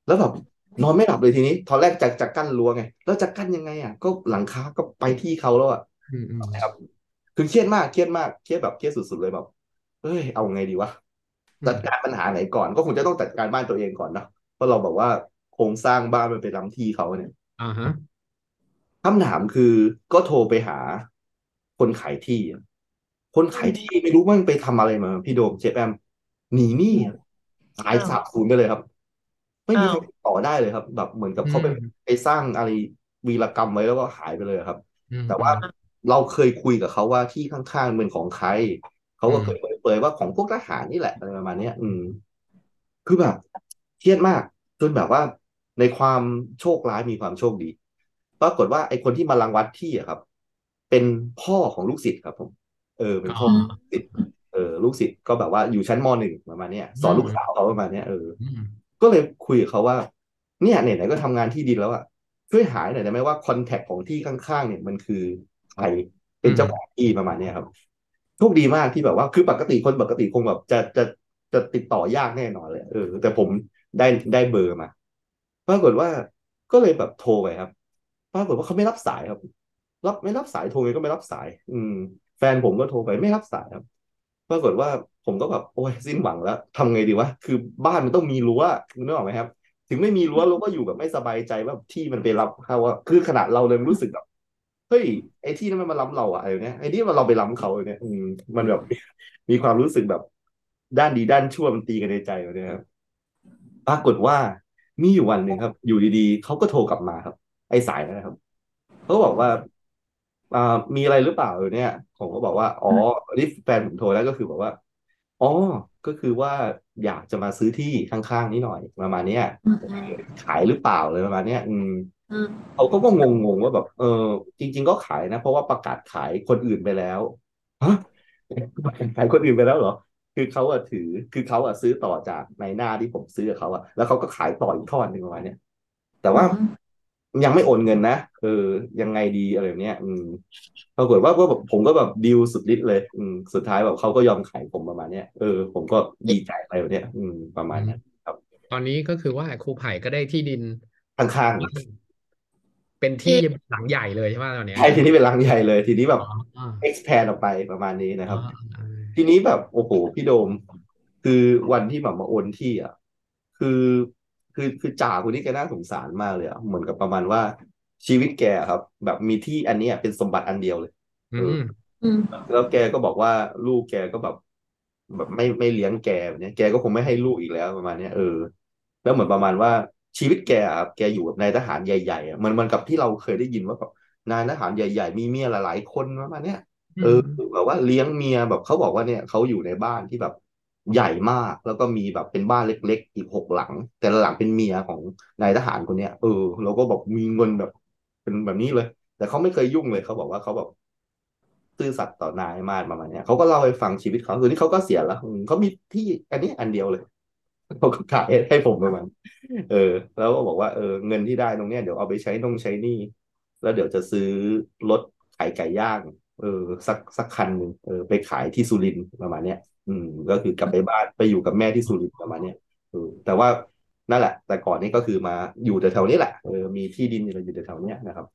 แล้วแบบนอนไม่หลับเลยทีนี้ตอนแรกจะจะกั้นรั้วไง แล้วจะกั้นยังไงอะก็หลังคาก็ไปที่เขาแล้วอะอืมอืมนะครับคือเครียดมากเครียดมากเครียดแบบเครียดสุดๆเลยแบบเอ้ยเอาไงดีวะอืจัมดการปัญหาไหนก่อน ก็คงจะต้องจัดการบ้านตัวเองก่อนเนอะเพราะเราบอกว่าโครงสร้างบ้านมันไปล้ำที่เขาเนี่ยอ่าฮะ คำถามคือก็โทรไปหาคนขายที่อะคนอืขายมที่ไม่รู้ว่ามันไปทำอะไรมา พี่โดมเจฟแอมหนีหนี้อะหายอ้าวสาบสูญไปเลยครับ ไม่มีอ้าใครวติดต่อได้เลยครับ แบบเหมือนกับอืเขาไปมไปสร้างอะไรวีรกรรมไว้แล้วก็หายไปเลยครับอืมแต่อืว่ามเราเคยคุยกับเขาว่าที่ข้างๆเป็นของใครเขาอืก็มเคยเปิดว่าของพวกทหารนี่แหละอะไรประมาณเนี้ยอืม คือแบบเครียดมากจนแบบว่าในความโชคร้ายมีความโชคดี ปรากฏว่าไอ้คนที่มารังวัดที่อะครับ เป็นพ่อของลูกศิษย์ครับผม เออ เป็นอ๋พ่อออืขมองลูกศิษย์เออ ลูกศิษย์ก็แบบว่าอยู่ชั้นมหนึ่งประมาณเนี้ยสอือนมลูกสาวเขาประมาณเนี้ยเอออืมก็เลยคุยกับเขาว่า เนี่ยไหนๆก็ทำงานที่ดินแล้วอะช่วยหาหน่อยได้ไหมว่าคอนแทคของที่ข้างๆเนี่ยมันคือใครเป็อืนมเจ้าของที่ประมาณเนี้ยครับโชคดีมากที่แบบว่าคือปกติคนปกติคงแบบจะจะจะติดต่อยากแน่นอนเลยเออ แต่ผมได้ได้เบอร์มาปรากฏว่าก็เลยแบบโทรไปครับ ปรากฏว่าเขาไม่รับสายครับ รับไม่รับสายโทรไปก็ไม่รับสาย อืม แฟนผมก็โทรไปไม่รับสายครับ ปรากฏว่าผมก็แบบโอ้ยสิ้นหวังแล้วทำไงดีวะคือบ้านมันต้องมีรั้วคุณนึกออกไหมครับ ถึงไม่มีรั้วเราก็อยู่แบบไม่สบายใจว่าที่มันไปรับเขาว่าคือขนาดเราเลยรู้สึกแบบเฮ้ยไอ้ที่นั้นมันมาล้ำเราอะอะไรเนี้ยไอ้นี่มันเราไปล้ำเขาเนี่ยอืมมันแบบมีความรู้สึกแบบ ด้านดีด้านชั่วมันตีกันในใจอยู่เนี่ยครับปรากฏว่ามีอยู่วันหนึ่งครับ อยู่ดีๆเขาก็โทรกลับมาครับ ไอ้สายนะครับ เขาบอกว่าอ่ามีอะไรหรือเปล่าเนี่ย ผมก็บอกว่า อ๋อนี่แฟนผมโทรแล้วก็คือบอกว่า อ๋อ ก็คือว่าอยากจะมาซื้อที่ข้างๆนี้หน่อยประมาณเนี้ยอืมขายหรือเปล่าเลยประมาณเนี้ยอืมอืมเขาก็ก็งงๆว่าแบบ เออ จริง ๆ ก็ขายนะ เพราะว่าประกาศขายคนอื่นไปแล้วฮะขายคนอื่นไปแล้วเหรอ คือเขาอะถือ คือเขาอะซื้อต่อจากในหน้าที่ผมซื้อกับเขาอะแล้วเขาก็ขายต่ออีกทอดหนึ่งประมาณเนี้ยแต่ว่าอืม ยังไม่โอนเงินนะเออ ยังไงดีอะไรแบบเนี้ย อืมปรากฏว่าก็แบบผมก็แบบดีลสุดฤทธิ์เลย อืมสุดท้ายแบบเขาก็ยอมขายผมประมาณเนี้ยเออผมก็ดีใจอะไรแบบเนี้ย อืมประมาณนั้นครับ ตอนนี้ก็คือว่าครูไผ่ก็ได้ที่ดินข้างเป็นที่หลังใหญ่เลยใช่ไหมตอนเนี้ๆยใช่ทีนี้เป็นรังใหญ่เลย ทีนี้แบบอ๋ออ๋อ expand ออกไปประมาณนี้นะครับอ๋อทีนี้แบบโอ้โหพี่โดม คือวันที่แบบมาโอนที่อะคือ คือคือจ่าคนนี้แกน่าสงสารมากเลยอะเหมือนกับประมาณว่าชีวิตแกอะครับ แบบมีที่อันเนี้ยเป็นสมบัติอันเดียวเลยอืมอืมแล้วแกก็บอกว่าลูกแกก็แบบ แบบไม่ไม่เลี้ยงแกแบบเนี้ยแกก็คงไม่ให้ลูกอีกแล้วประมาณเนี้ยเออ แล้วเหมือนประมาณว่าชีวิตแกอะครับแกอยู่กับนายทหารใหญ่ๆอะมันมันกับที่เราเคยได้ยินว่าแบบนายทหารใหญ่ ๆ มีเมียหลายๆคนประมาณเนี้ยเออแบบว่าเลี้ยงเมียแบบเขาบอกว่าเนี่ยเขาอยู่ในบ้านที่แบบ ใหญ่มากแล้วก็มีแบบเป็นบ้านเล็ก ๆ อีกหกหลัง แต่ละหลังเป็นเมียของนายทหารคนเนี้ยเออเราก็บอกมีเงินแบบ เป็นแบบนี้เลย แต่เขาไม่เคยยุ่งเลยเขาบอกว่าเขาแบบซื่อสัตย์ต่อนายมากประมาณเนี้ยเขาก็เล่าให้ฟังชีวิตเขาคือนี่เขาก็เสียแล้วเขามีที่อันนี้อันเดียวเลยเขาก็ขายให้ผมประมาณเออ แล้วก็บอกว่าเออเงินที่ได้ตรงเนี้ยเดี๋ยวเอาไปใช้นงใช้นี้แล้วเดี๋ยวจะซื้อรถขายไก่ย่างเออสักสักคันหนึ่งเออไปขายที่สุรินทร์ประมาณเนี้ย อืม ก็คือกลับไปบ้านไปอยู่กับแม่ที่สุรินทร์ประมาณเนี้ยเออแต่ว่านั่นแหละ แต่ก่อนนี้ก็คือมาอยู่แถวๆนี้แหละเออมีที่ดินอยู่แถวๆเนี้ยนะครับ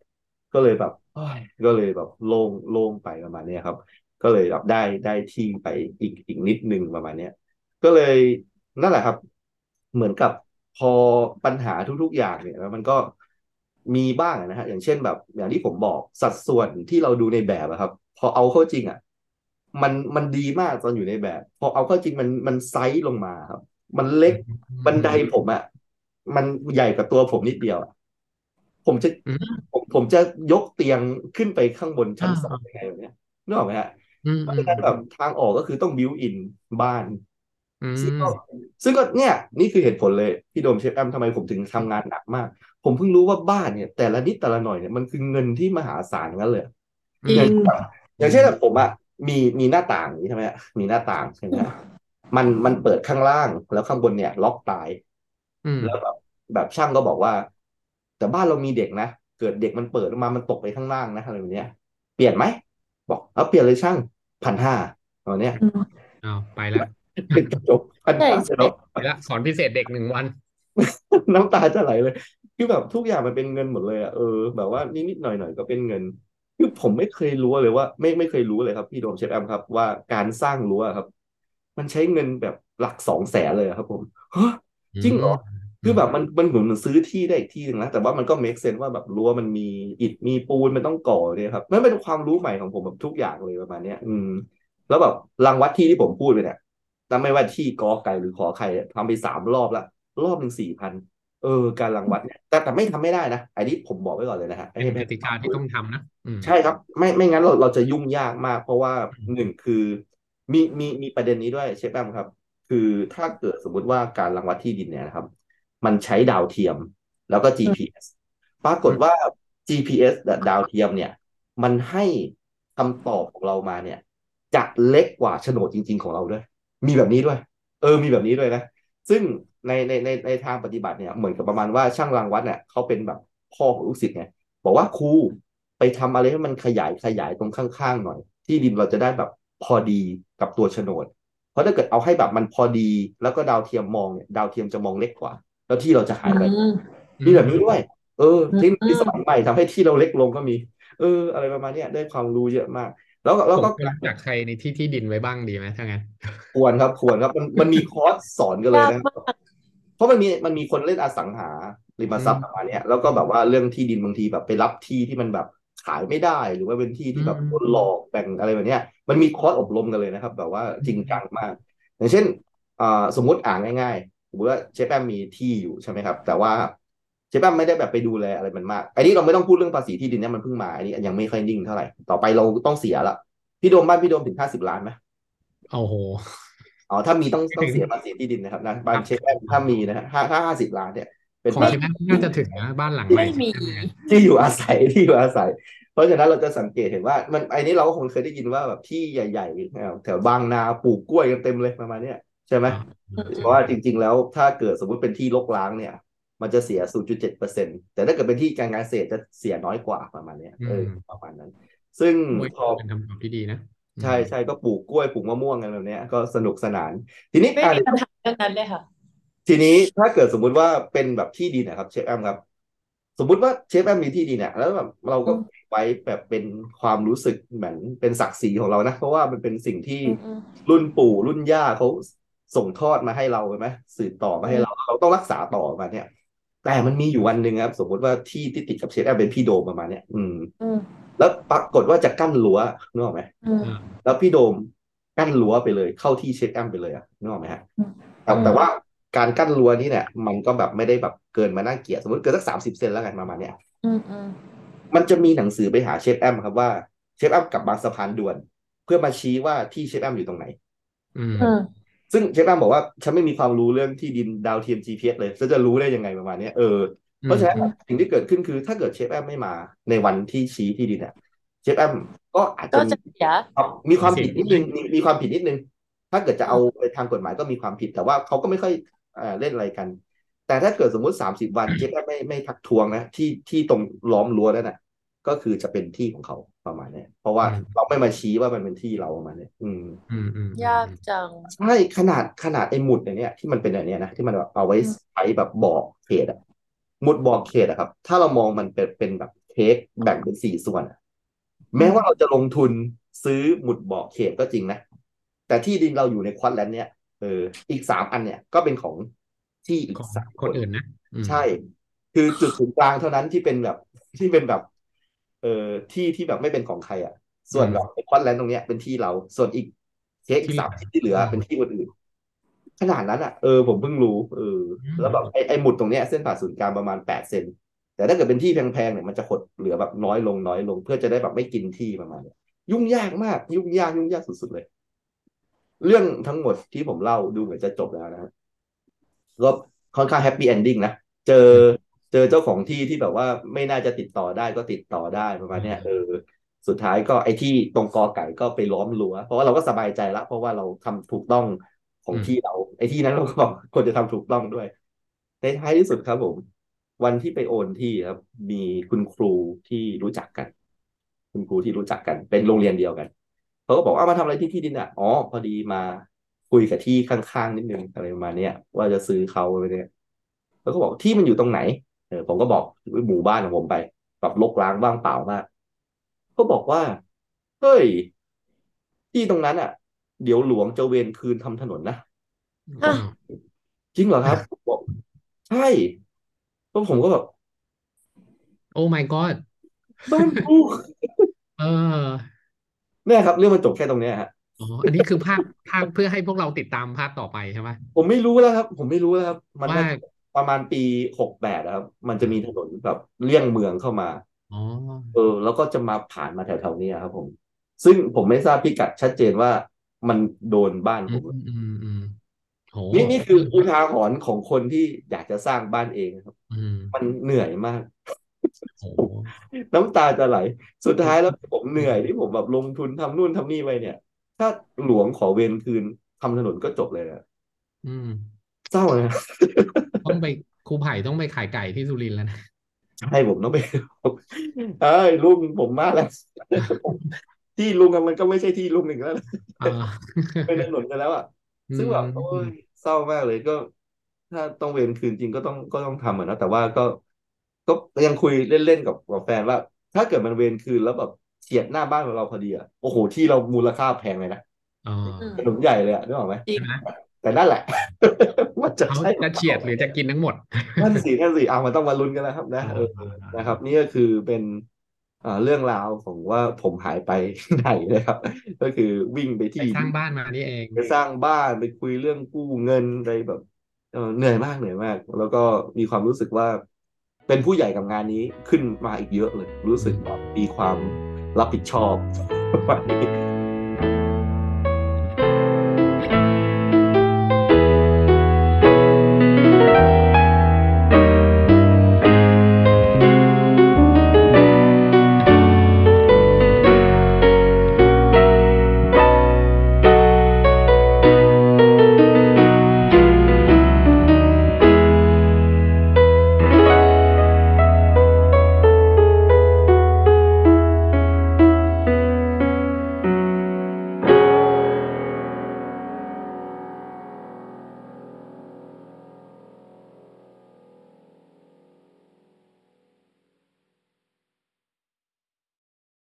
ก็เลยแบบโอ้ยก็เลยแบบโล่งโล่งไปประมาณเนี้ยครับ ก็เลยแบบได้ได้ที่ไปอีกอีกนิดนึงประมาณเนี้ยก็เลยนั่นแหละครับ เหมือนกับพอปัญหาทุก ๆ อย่างเนี่ยแล้วมันก็มีบ้างนะฮะอย่างเช่นแบบ อย่างที่ผมบอกสัดส่วนที่เราดูในแบบอะครับ พอเอาเข้าจริงอะ มันมันดีมากตอนอยู่ในแบบ พอเอาเข้าจริงมันมันไซส์ลงมาครับ มันเล็กบันไดผมอะมันใหญ่กว่าตัวผมนิดเดียวอะผมจะอืมผมผมจะยกเตียงขึ้นไปข้างบนชั้นอ่าสองยังไงแบบเนี้ยนึกออกไหมฮะอืมเพราะฉะนั้นอืมแบบทางออกก็คือต้อง built-in บ้านอืมซึ่งมก็ซึ่งก็เนี่ย นี่คือเหตุผลเลย พี่โดมเชฟแอมทำไมผมถึงทำงานหนักมาก ผมเพิ่งรู้ว่าบ้านเนี่ย แต่ละนิดแต่ละหน่อยเนี่ยมันคือเงินที่มหาศาลงั้นเลยจริอย่างงอย่างเช่นแบบผมอะ มีมีหน้าต่างอย่างนี้ใช่ไหมฮะมีหน้าต่างใช่ไหมฮะมันมันเปิดข้างล่างแล้วข้างบนเนี่ย ล็อกตายอืมแล้วแบบแบบช่างก็บอกว่า แต่บ้านเรามีเด็กนะเกิดเด็กมันเปิดออกมามันตกไปข้างล่างนะอะไรแบบเนี้ย เปลี่ยนไหมบอกเอาเปลี่ยนเลยช่างพันห้าตอนเนี้ยอืมเอาไปแล้วเป็นกระจกพันใช่ห้าใช่เนาะไปแล้วสอนพิเศษเด็กหนึ่งวัน น้ำตาจะไหลเลยคือแบบทุกอย่างมันเป็นเงินหมดเลยอะเออแบบว่านิดๆหน่อยๆก็เป็นเงิน คือผมไม่เคยรู้เลยว่า ไม่ไม่เคยรู้เลยครับ พี่โดมเชฟแอมครับ ว่าการสร้างรั้วครับ มันใช้เงินแบบหลักสองแสนเลยอะครับ ผมฮะจริงเหรอคือแบบมันมันเหมือนมันซื้อที่ได้อีกที่หนึ่งนะแต่ว่ามันก็ make sense ว่าแบบรั้วมันมีอิฐมีปูนมันต้องก่อเนี่ยครับนั่นเป็นความรู้ใหม่ของผมแบบทุกอย่างเลยประมาณเนี้ย อืม แล้วแบบรางวัดที่ที่ผมพูดไปเนี่ยแต่ไม่ว่าที่กอไก่หรือขอไข่เนี่ยทำไปสามรอบละรอบหนึ่งสี่พัน เออการรังวัดเนี่ยแต่แต่ไม่ทำไม่ได้นะอันนี้ผมบอกไว้ก่อนเลยนะฮะเป็นกติกาที่ต้องทำนะอืมใช่ครับ ไม่ไม่งั้นเราเราจะยุ่งยากมาก เพราะว่าหนึ่งคือมีมีมีประเด็นนี้ด้วยเชฟแอมครับ คือถ้าเกิดสมมุติว่าการรังวัดที่ดินเนี่ยนะครับ มันใช้ดาวเทียมแล้วก็ GPS ปรากฏว่า GPS และดาวเทียมเนี่ย มันให้คำตอบของเรามาเนี่ยจะเล็กกว่าโฉนดจริง ๆ ของเราด้วย มีแบบนี้ด้วย เออมีแบบนี้ด้วยนะ ซึ่ง ในในในในทางปฏิบัติเนี่ยเหมือนกับประมาณว่าช่างรังวัดเนี่ยเขาเป็นแบบพ่อของลูกศิษย์ไงบอกว่าครูไปทำอะไรให้มันขยายขยายตรงข้างๆหน่อย ที่ดินเราจะได้แบบพอดีกับตัวโฉนด เพราะถ้าเกิดเอาให้แบบมันพอดี แล้วก็ดาวเทียมมองเนี่ยดาวเทียมจะมองเล็กกว่า แล้วที่เราจะหายไปอืมมีแบบนี้ด้วย เอออืมเทคโนโลยีสมัยใหม่ทำให้ที่เราเล็กลงก็มี เออ อะไรประมาณเนี้ยได้ความรู้เยอะมาก แล้วก็แล้วผมก็ควรรู้จักใครในที่ที่ดินไว้บ้างดีไหมถ้างั้นควรครับควรครับมันมันมีคอร์สสอนกันเลยยากนะมากเพ ราะมันมีมันมีคนเล่นอสังหาริมทรัพย์ประมาณเนี้ยแล้วก็แบบว่าเรื่องที่ดินบางทีแบบไปรับที่ที่มันแบบขายไม่ได้หรือว่าเป็นที่ที่แบบอืมโดนหลอกแบ่งอะไรแบบเนี้ยมันมีคอร์สอบรมกันเลยนะครับ แบบว่าจริงจังมาก อย่างเช่นอ่าสมมุติอ่าง่ายๆสมมติว่าเชฟแอมมีที่อยู่ใช่ไหมครับ แต่ว่าเชฟแอมไม่ได้แบบไปดูแลอะไรมันมากอันนี้เราไม่ต้องพูดเรื่องภาษีที่ดินเนี่ยมันเพิ่งมาอันนี้ยังไม่ค่อยนิ่งเท่าไหร่ต่อไปเราต้องเสียละพี่โดมบ้านพี่โดมถึงห้าสิบล้านไหมโอ้โห อ๋อถ้ามีต้องต้องถึงเสียภาษีที่ดินนะครับนะบ้าคนรับเชฟแอมถ้ามีนะฮะห้าถ้าห้าสิบล้านเนี่ยเป็นของบ้านเชฟแอมน่าจะถึงนะบ้านหลังใหม่ไม่เชฟมีแอมเนี่ยที่อยู่อาศัยที่อยู่อาศัย เพราะฉะนั้นเราจะสังเกตเห็นว่ามันไอ้นี้เราก็คงเคยได้ยินว่าแบบที่ใหญ่ๆแถวบางนาปลูกกล้วยกันเต็มเลยประมาณเนี้ยใช่ไหมอ่าเพราะว่าจริง ๆ แล้วถ้าเกิดสมมุติเป็นที่รกร้างเนี่ย มันจะเสีย 0.7เปอร์เซ็นต์แต่ถ้าเกิดเป็นที่การงานเกษตรจะเสียน้อยกว่าประมาณเนี้ยอืเออมประมาณนั้น ซึ่งกล้วยพอเป็นคำตอบที่ดีนะอื ใช่มใช่ก็ปลูกกล้วยปลูกมะม่วงกันแบบเนี้ยก็สนุกสนาน ทีนี้ไม่อะมีปัญหาเรื่องนั้นเลยค่ะ ทีนี้ถ้าเกิดสมมุติว่าเป็นแบบที่ดินนะครับ เชฟแอมครับ สมมุติว่าเชฟแอมมีที่ดินเนี่ยแล้วแบบเราก็อืมไว้แบบเป็นความรู้สึกเหมือนเป็นศักดิ์ศรีของเรานะเพราะว่ามันเป็นสิ่งที่อืมอืมรุ่นปู่รุ่นย่าเขาส่งทอดมาให้เราใช่ไหมสืบต่อมาให้อืมเรา เราต้องรักษาต่อมาเนี่ย แต่มันมีอยู่วันหนึ่งครับ สมมุติว่าที่ที่ติดกับเชฟแอมเป็นพี่โดมประมาณเนี้ยอืมอืมแล้วปรากฏว่าจะกั้นรั้วนึกออกไหมอืมอ่าแล้วพี่โดมกั้นรั้วไปเลย เข้าที่เชฟแอมไปเลยอะนึกออกไหมฮะอืมแต่อืมแต่ว่าการกั้นรั้วนี่เนี่ย มันก็แบบไม่ได้แบบเกินมาน่าเกลียดสมมติเกินสักสามสิบเซนแล้วกันประมาณเนี้ยอืมอืมมันจะมีหนังสือไปหาเชฟแอมครับว่าเชฟแอมกลับบางสะพานด่วน เพื่อมาชี้ว่าที่เชฟแอมอยู่ตรงไหนอืมอืม ซึ่งเชฟแอมบอกว่าฉันไม่มีความรู้เรื่องที่ดินดาวเทียม GPS เลยฉันจะรู้ได้ยังไงประมาณเนี้ยเอออืเพราะมฉะนั้นสิ่งที่เกิดขึ้นคือ ถ้าเกิดเชฟแอมไม่มาในวันที่ชี้ที่ดินอะเชฟแอมก็อาจก็จะมีจะเสียครับมีความเสียผิดนิดนึงมีมีความผิดนิดนึง ถ้าเกิดจะเอาไปทางกฎหมายก็มีความผิด แต่ว่าเขาก็ไม่ค่อยเอ่อเล่นอะไรกัน แต่ถ้าเกิดสมมุติสามสิบวันเชฟแอมไม่ไม่ทักท้วงนะที่ที่ตรงล้อมรั้วนั่นน่ะ ก็คือจะเป็นที่ของเขาประมาณเนี้ยเพราะว่าอืมเราไม่มาชี้ว่ามันเป็นที่เราประมาณเนี้ยอืมอืมอืมยากจังใช่ขนาดขนาดไอ้หมุดอันเนี้ยที่มันเป็นอันเนี้ยนะที่มันแบบเอาไว้อืมใช้แบบบอกเขตอะหมุดบอกเขตอะครับ ถ้าเรามองมันเป็นเป็นแบบเค้กแบ่งเป็นสี่ส่วนอะแม้ว่าเราจะลงทุนซื้อหมุดบอกเขตก็จริงนะ แต่ที่ดินเราอยู่ในควอตแลนด์เนี่ยเอออีกสามอันเนี่ยก็เป็นของที่อีกของสามคนอื่นนะอืมใช่ คือจุดศูนย์กลางเท่านั้นที่เป็นแบบที่เป็นแบบ เอ่อที่ที่แบบไม่เป็นของใครอะ ส่วนแบบไอ้ควอตแลนด์ตรงเนี้ยเป็นที่เราส่วนอีกเค้กอีกสามที่ที่เหลือเป็นที่คนอื่นขนาดนั้นอะเออผมเพิ่งรู้เออแล้วแบบไอ้ไอ้หมุดตรงเนี้ยเส้นผ่าศูนย์กลางประมาณแปดเซนแต่ถ้าเกิดเป็นที่แพงๆเนี่ยมันจะหดเหลือแบบน้อยลงน้อยลง เพื่อจะได้แบบไม่กินที่ประมาณเนี้ยยุ่งยากมาก ยุ่งยากยุ่งยากสุดๆเลย เรื่องทั้งหมดที่ผมเล่าดูเหมือนจะจบแล้วนะก็ค่อนข้าง happy ending นะเจอ เจอเจ้าของที่ที่แบบว่าไม่น่าจะติดต่อได้ก็ติดต่อได้ประมาณเนี้ยเออสุดท้ายก็ไอ้ที่ตรงกอไก่ก็ไปล้อมรั้วเพราะว่าเราก็สบายใจละเพราะว่าเราทำถูกต้องของอืมที่เรา ไอ้ที่นั้นเราก็ควรจะทำถูกต้องด้วย ในท้ายที่สุดครับผม วันที่ไปโอนที่ครับ มีคุณครูที่รู้จักกัน คุณครูที่รู้จักกัน เป็นโรงเรียนเดียวกันเขาก็บอกว่ามาทำอะไรที่ที่ดินอะอ๋อพอดีมาคุยกับที่ข้างๆนิดนึงอะไรประมาณเนี้ยว่าจะซื้อเขาไปเนี่ยแล้วก็บอกที่มันอยู่ตรงไหน เออผมก็บอกหมู่บ้านของผมไปแบบรกร้างว่างเปล่ามาก ก็บอกว่า เฮ้ย ที่ตรงนั้นอะ เดี๋ยวหลวงจะเวรคืนทำถนนนะอะจริงเหรอครับบอกใช่แล้วผมก็แบบโอ้ my god บ้านกูเออเนี่ยครับ เรื่องมันจบแค่ตรงเนี้ยฮะอ๋ออันนี้คือภาคภาคเพื่อให้พวกเราติดตามภาคต่อไปใช่ไหมผมไม่รู้แล้วครับ ผมไม่รู้แล้วครับ มันว่าน่าจะ ประมาณปีหกแปดครับ มันจะมีถนนแบบเลี่ยงเมืองเข้ามาอ๋อเออ แล้วก็จะมาผ่านมาแถวๆนี้ครับผม ซึ่งผมไม่ทราบพิกัดชัดเจนว่ามันโดนบ้านอืผมมอืมอืมโหนี่นี่คืออุทาหรณ์ของคนที่อยากจะสร้างบ้านเองครับอืมมันเหนื่อยมากโหน้ำตาจะไหล สุดท้ายแล้วผมเหนื่อยที่ผมแบบลงทุนทำนู่นทำนี่ไปเนี่ย ถ้าหลวงขอเวรคืนทำถนนก็จบเลยนะอืม เศร้านะต้องไปครูไผ่ต้องไปขายไก่ที่สุรินทร์แล้วนะใช่ผมต้องไปเอ้ยลุงผมมาแล้ว ที่ลุงอะมันก็ไม่ใช่ที่ลุงอีกแล้วนะอ่าเป็นถนนกันแล้วอะซึ่งแบบโอ้ยเศร้ามากเลยก็ ถ้าต้องเวรคืนจริงก็ต้องก็ต้องทำอะนะแต่ว่าก็ก็ยังคุยเล่นๆกับกับแฟนว่า ถ้าเกิดมันเวรคืนแล้วแบบเฉียดหน้าบ้านของเราพอดีอะโอ้โหที่เรามูลค่าแพงเลยนะอ๋ออืมถนนใหญ่เลยอะนึกออกไหมจริงใช่ไหม แต่นั่นแหละมันจะเขาใช่จะเฉียดหรือจะกินทั้งหมดนั่นสินั่นสิเอามันต้องมาลุ้นกันแล้วครับ นะเออนะครับ นี่ก็คือเป็นอ่าเรื่องราวของว่าผมหายไปไหนนะครับ ก็คือวิ่งไปไปที่สร้างบ้านมานี่เองไปสร้างบ้านไปคุยเรื่องกู้เงินไปแบบเออเหนื่อยมากเหนื่อยมาก แล้วก็มีความรู้สึกว่า เป็นผู้ใหญ่กับงานนี้ขึ้นมาอีกเยอะเลย รู้สึกแบบมีความรับผิดชอบประมาณนี้